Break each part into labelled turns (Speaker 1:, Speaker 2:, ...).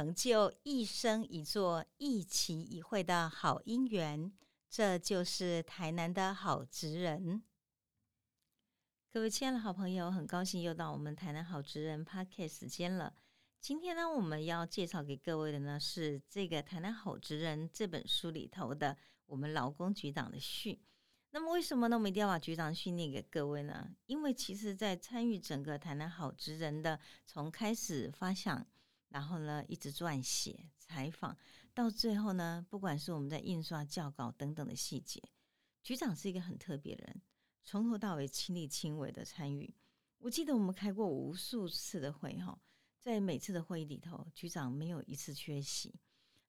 Speaker 1: 成就一生一座、一期一会的好姻缘。这就是台南的好职人。各位亲爱的好朋友，很高兴又到我们台南好职人 Podcast 时间了。今天呢，我们要介绍给各位的呢是这个《台南好职人》这本书里头的我们劳工局长的序。那么为什么呢？我们一定要把局长训练给各位呢？因为其实，在参与整个台南好职人的从开始发想，然后呢一直撰写、采访，到最后呢，不管是我们在印刷、校稿等等的细节，局长是一个很特别的人。从头到尾亲力亲为的参与，我记得我们开过无数次的会哈，在每次的会议里头，局长没有一次缺席。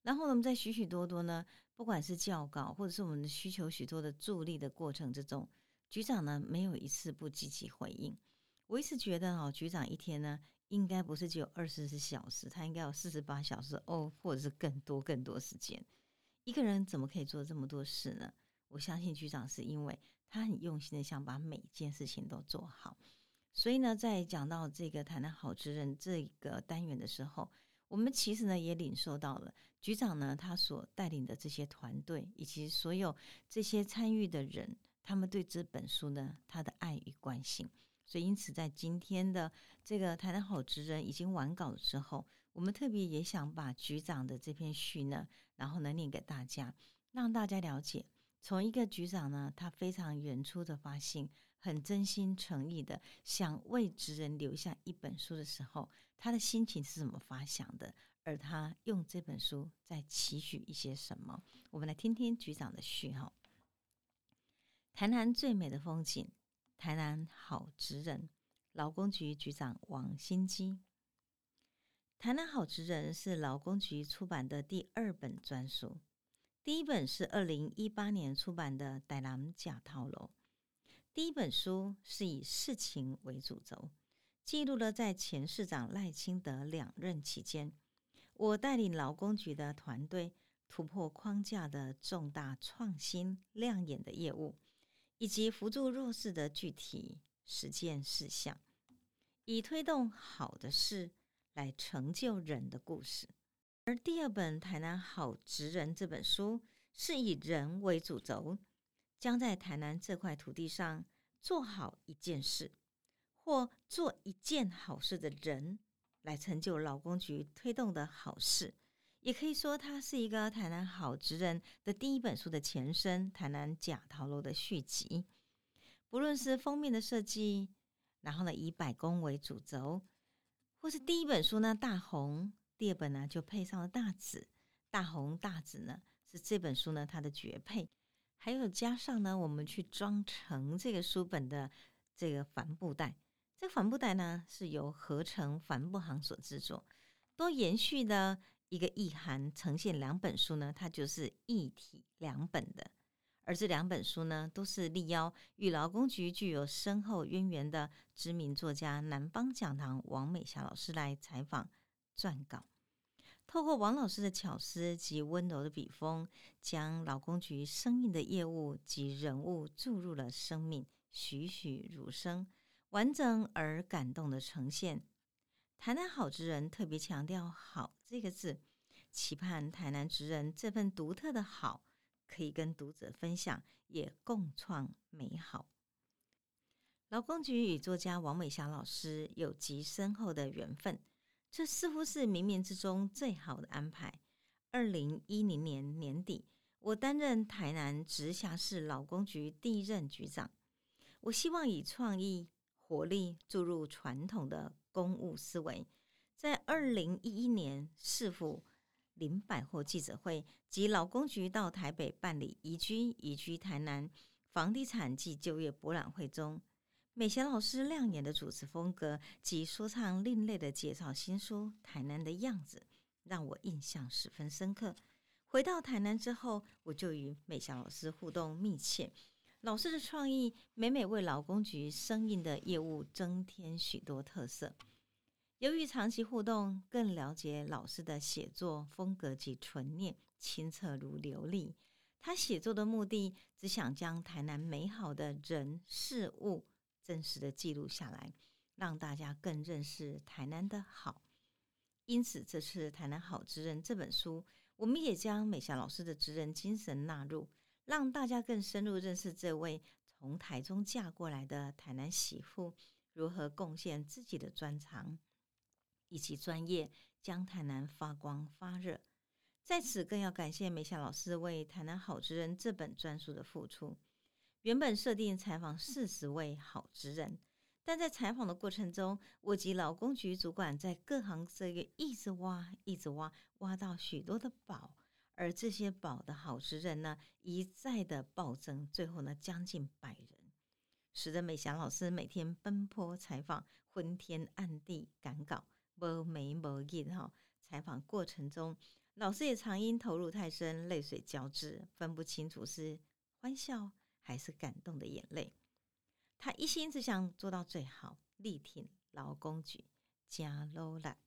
Speaker 1: 然后呢，我们在许许多多呢，不管是教稿或者是我们的需求许多的助力的过程之中，局长呢没有一次不积极回应。我一直觉得哦，局长一天呢应该不是只有二十四小时，他应该有四十八小时哦，或者是更多更多时间。一个人怎么可以做这么多事呢？我相信局长是因为。他很用心的想把每件事情都做好，所以呢，在讲到这个谈谈好职人这个单元的时候，我们其实呢也领受到了局长呢他所带领的这些团队以及所有这些参与的人，他们对这本书呢他的爱与关心。所以因此在今天的这个谈谈好职人已经完稿了之后，我们特别也想把局长的这篇序呢，然后呢念给大家，让大家了解。从一个局长呢，他非常远出的发信，很真心诚意的想为职人留下一本书的时候，他的心情是怎么发想的？而他用这本书在期许一些什么？我们来听听局长的序哈。台南最美的风景，台南好职人，劳工局局长王新基。台南好职人是劳工局出版的第二本专书。第一本是二零一八年出版的《戴南假套楼》。第一本书是以事情为主轴，记录了在前市长赖清德两任期间，我带领劳工局的团队突破框架的重大创新、亮眼的业务，以及扶助弱势的具体实践事项，以推动好的事来成就人的故事。而第二本《台南好职人》这本书是以人为主轴，将在台南这块土地上做好一件事，或做一件好事的人，来成就劳工局推动的好事。也可以说，它是一个《台南好职人》的第一本书的前身，《台南假陶楼》的续集。不论是封面的设计，然后呢以百工为主轴，或是第一本书呢大红。第二本呢，就配上了大紫、大红、大紫呢，是这本书呢它的绝配。还有加上呢，我们去装成这个书本的这个帆布袋，这个帆布袋呢是由合成帆布行所制作，多延续的一个意涵，呈现两本书呢，它就是一体两本的。而这两本书呢，都是力邀与劳工局具有深厚渊源的知名作家南方讲堂王美霞老师来采访撰稿。透过王老师的巧思及温柔的笔锋，将劳工局生硬的业务及人物注入了生命，栩栩如生，完整而感动的呈现。台南好职人特别强调“好”这个字，期盼台南职人这份独特的好，可以跟读者分享，也共创美好。劳工局与作家王美霞老师有极深厚的缘分。这似乎是冥冥之中最好的安排。二零一零年年底，我担任台南直辖市劳工局第一任局长。我希望以创意活力注入传统的公务思维。在二零一一年市府林百货记者会及劳工局到台北办理移居移居台南房地产及就业博览会中。美贤老师亮眼的主持风格及说唱另类的介绍新书《台南的样子》，让我印象十分深刻。回到台南之后，我就与美霞老师互动密切。老师的创意每每为劳工局生硬的业务增添许多特色。由于长期互动，更了解老师的写作风格及纯念，清澈如琉璃。他写作的目的，只想将台南美好的人事物。真实的记录下来，让大家更认识台南的好。因此，这次《台南好职人》这本书，我们也将美霞老师的职人精神纳入，让大家更深入认识这位从台中嫁过来的台南媳妇如何贡献自己的专长以及专业，将台南发光发热。在此，更要感谢美霞老师为《台南好职人》这本专书的付出。原本设定采访四十位好职人。但在采访的过程中，我及劳工局主管在各行各业一直挖，一直挖，挖到许多的宝，而这些宝的好职人呢，一再的暴增，最后呢，将近百人，使得美霞老师每天奔波采访，昏天暗地赶稿，无眉无眼哈。采访过程中，老师也常因投入太深，泪水交织，分不清楚是欢笑还是感动的眼泪。他一心只想做到最好，力挺劳工局加罗兰。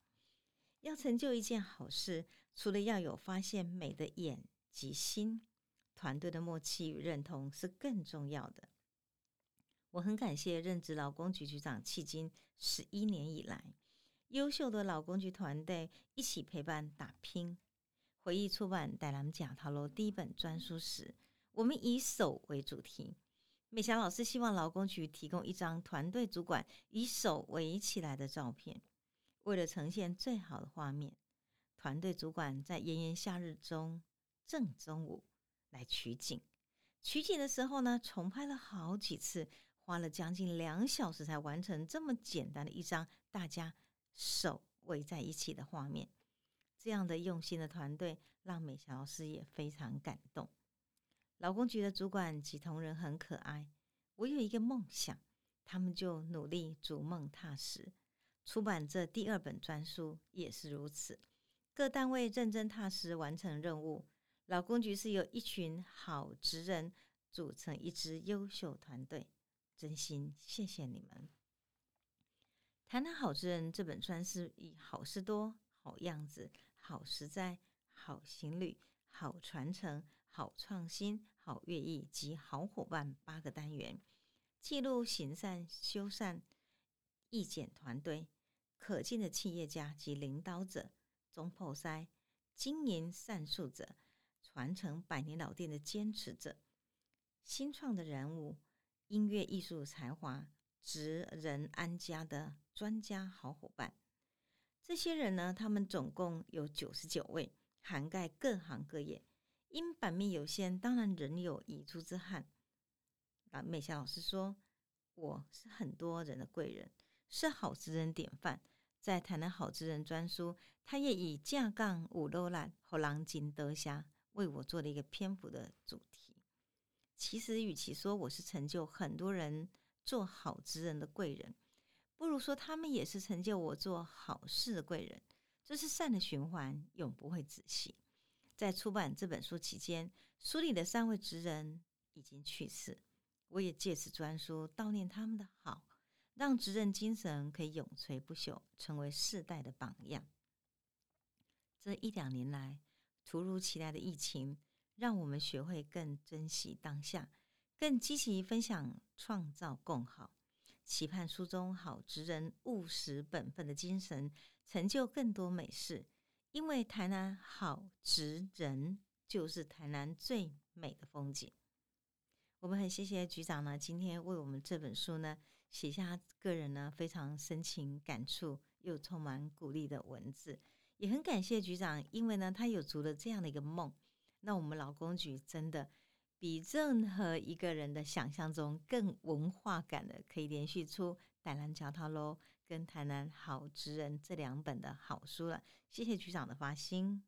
Speaker 1: 要成就一件好事，除了要有发现美的眼及心，团队的默契与认同是更重要的。我很感谢任职劳工局局长迄今十一年以来，优秀的劳工局团队一起陪伴打拼。回忆出版《戴兰贾陶罗》第一本专书时，我们以手为主题。美霞老师希望劳工局提供一张团队主管以手围起来的照片，为了呈现最好的画面，团队主管在炎炎夏日中正中午来取景。取景的时候呢，重拍了好几次，花了将近两小时才完成这么简单的一张大家手围在一起的画面。这样的用心的团队，让美霞老师也非常感动。劳工局的主管及同仁很可爱。我有一个梦想，他们就努力逐梦踏实。出版这第二本专书也是如此。各单位认真踏实完成任务。老公局是由一群好职人组成一支优秀团队，真心谢谢你们。谈谈好职人这本专是以好事多、好样子、好实在、好行旅、好传承。好创新、好乐意及好伙伴八个单元，记录行善修善、义检团队、可敬的企业家及领导者、中破塞、经营善术者、传承百年老店的坚持者、新创的人物、音乐艺术才华、职人安家的专家好伙伴。这些人呢，他们总共有九十九位，涵盖各行各业。因版面有限，当然仍有遗珠之憾。啊，美霞老师说：“我是很多人的贵人，是好之人典范。”在谈谈好之人专书，他也以架杠五楼兰和狼金德霞为我做了一个篇幅的主题。其实，与其说我是成就很多人做好之人的贵人，不如说他们也是成就我做好事的贵人。这是善的循环，永不会止息。在出版这本书期间，书里的三位职人已经去世，我也借此专书悼念他们的好，让职人精神可以永垂不朽，成为世代的榜样。这一两年来，突如其来的疫情，让我们学会更珍惜当下，更积极分享，创造共好。期盼书中好职人务实本分的精神，成就更多美事。因为台南好职人就是台南最美的风景。我们很谢谢局长呢，今天为我们这本书呢写下个人呢非常深情感触又充满鼓励的文字，也很感谢局长，因为呢他有足了这样的一个梦。那我们劳工局真的比任何一个人的想象中更文化感的，可以连续出《胆兰教套喽。跟台南好职人这两本的好书了，谢谢局长的发心。